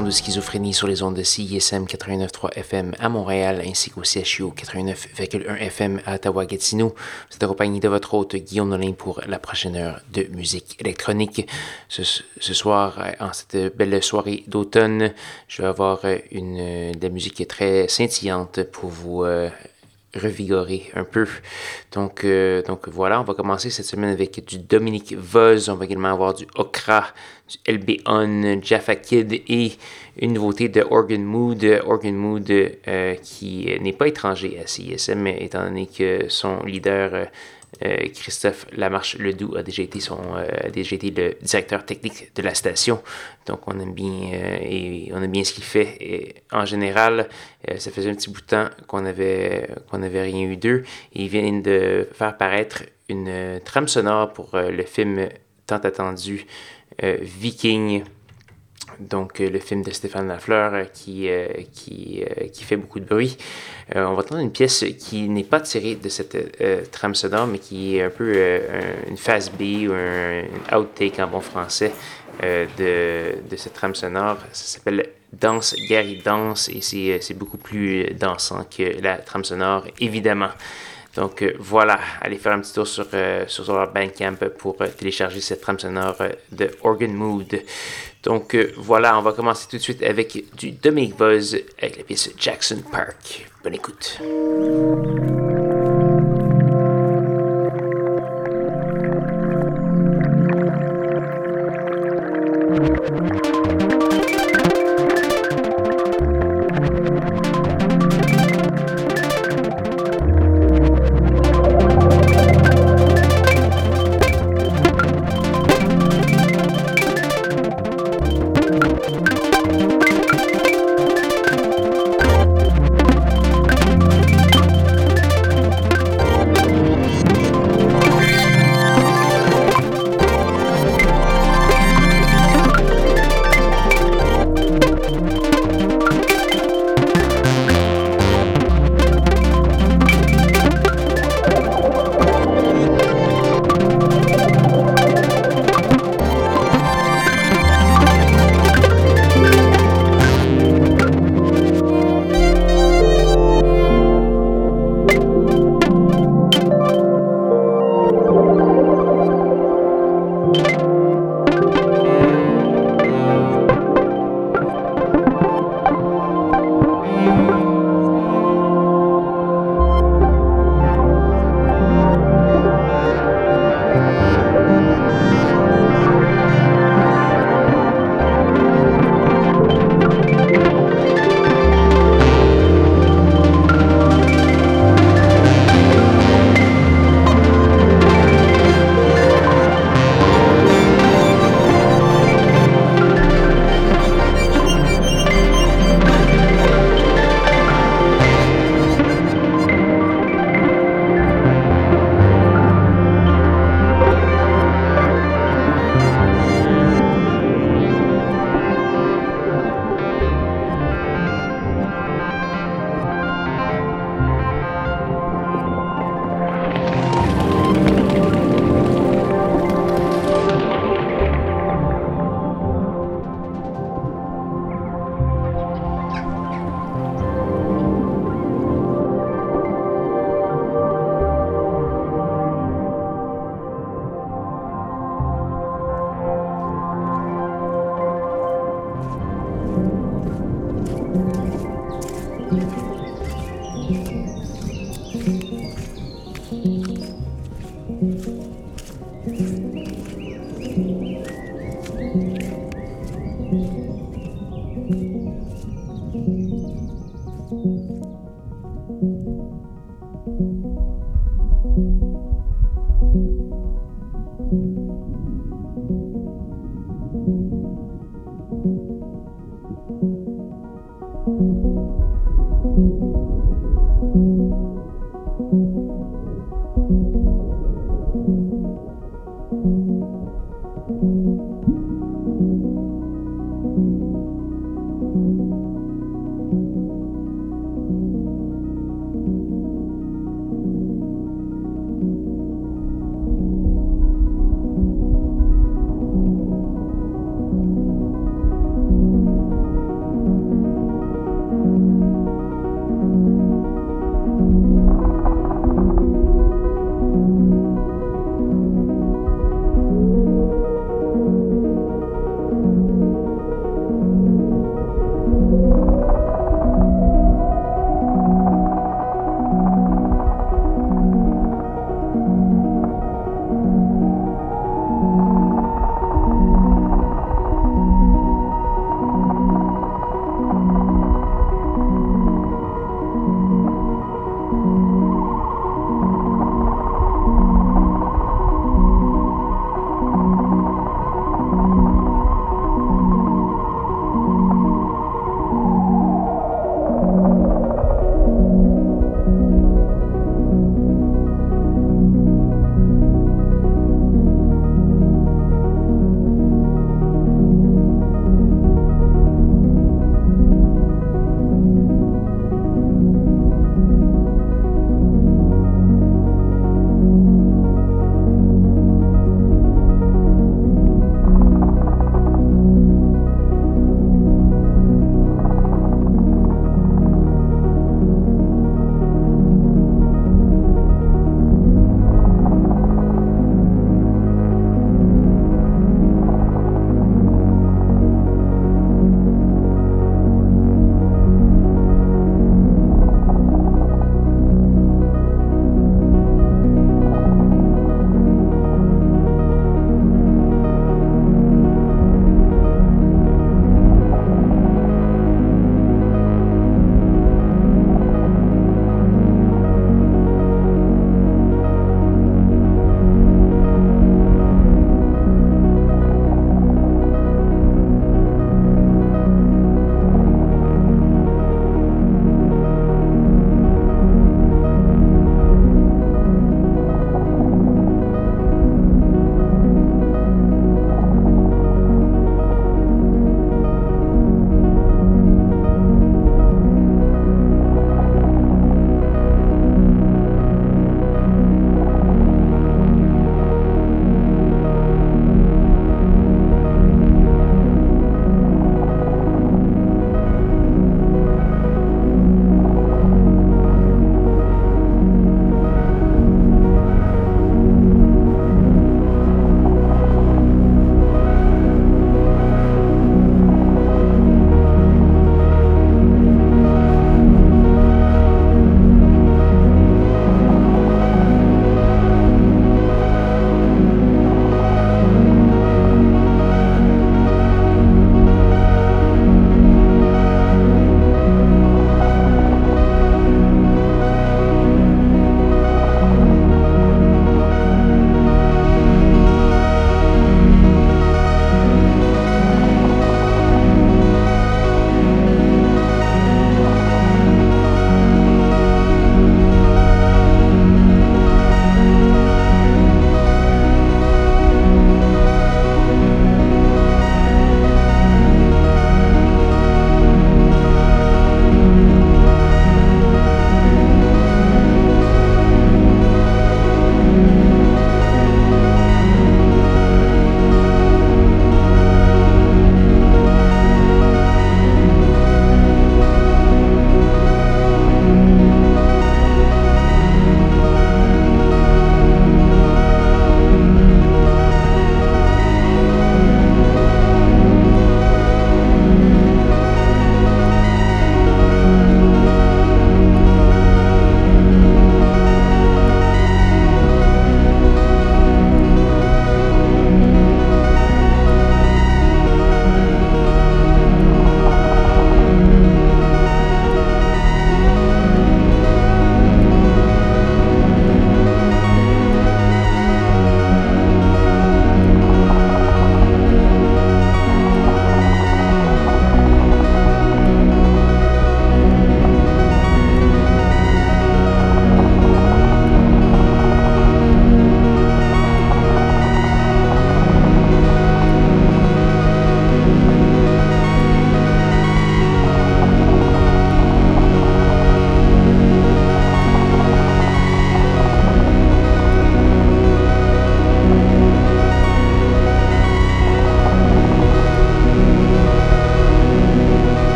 De Schizophrénie sur les ondes de CISM 89.3 FM à Montréal ainsi qu'au CHU 89.1 FM à Ottawa-Gatineau. Vous accompagné de votre hôte Guillaume Nolin pour la prochaine heure de musique électronique. Ce, soir, en cette belle soirée d'automne, je vais avoir une, de la musique très scintillante pour vous euh, revigorer un peu. Donc, euh, donc voilà, on va commencer cette semaine avec du Dominique Voz. On va également avoir du Okra, du LB Jaffa Kid et une nouveauté de Organ Mood. Organ Mood euh, qui n'est pas étranger à CISM, étant donné que son leader euh, Christophe Lamarche-Ledoux a déjà été son, euh, déjà été le directeur technique de la station. Donc on aime bien euh, et on aime bien ce qu'il fait. Et en général, ça faisait un petit bout de temps qu'on avait qu'on rien eu d'eux. Ils viennent de faire paraître une trame sonore pour le film tant attendu Viking donc euh, le film de Stéphane Lafleur euh, qui, euh, qui, qui, fait beaucoup de bruit. on va entendre une pièce qui n'est pas tirée de cette trame sonore, mais qui est un peu une phase B ou un, outtake en bon français de, de, cette trame sonore. Ça s'appelle Danse, Gary Danse, et c'est beaucoup plus dansant que la trame sonore, évidemment. Donc voilà, allez faire un petit tour sur, sur leur Bandcamp pour télécharger cette trame sonore de Organ Mood. Donc euh, voilà, on va commencer tout de suite avec du Dominic Buzz avec la pièce Jackson Park. Bonne écoute.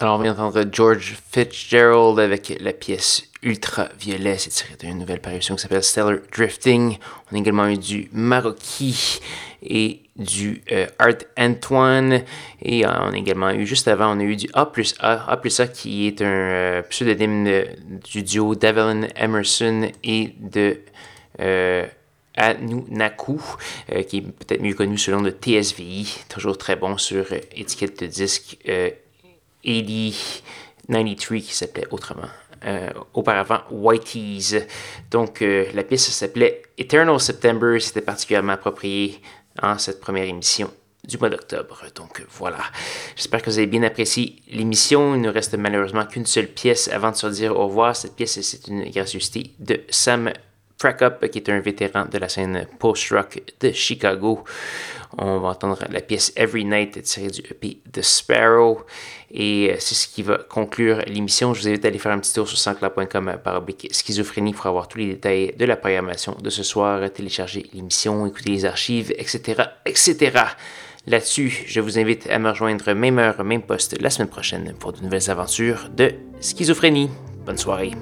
Alors, on vient d'entendre George Fitzgerald avec la pièce Ultraviolet. C'est tiré d'une nouvelle parution qui s'appelle Stellar Drifting. On a également eu du Maroki et du euh, Art Antoine. Et euh, on a également eu, juste avant, on a eu du A plus A. A plus A qui est un euh, pseudonyme du duo d'Evelyn Emerson et de Anunaku, qui est peut-être mieux connu sous le nom de TSVI. Toujours très bon sur étiquette de disque 8093 qui s'appelait autrement. auparavant Whitey's. Donc la pièce s'appelait Eternal September, c'était particulièrement approprié en cette première émission du mois d'octobre. Donc voilà, j'espère que vous avez bien apprécié l'émission. Il ne reste malheureusement qu'une seule pièce avant de se dire au revoir. Cette pièce, c'est une gracieuseté de Sam Up, qui est un vétéran de la scène post-rock de Chicago. On va entendre la pièce Every Night tirée du EP The Sparrow. Et euh, c'est ce qui va conclure l'émission. Je vous invite à aller faire un petit tour sur sanscloud.com par schizophrénie pour avoir tous les détails de la programmation de ce soir, télécharger l'émission, écouter les archives, etc. etc. Là-dessus, je vous invite à me rejoindre même heure, même poste la semaine prochaine pour de nouvelles aventures de schizophrénie. Bonne soirée.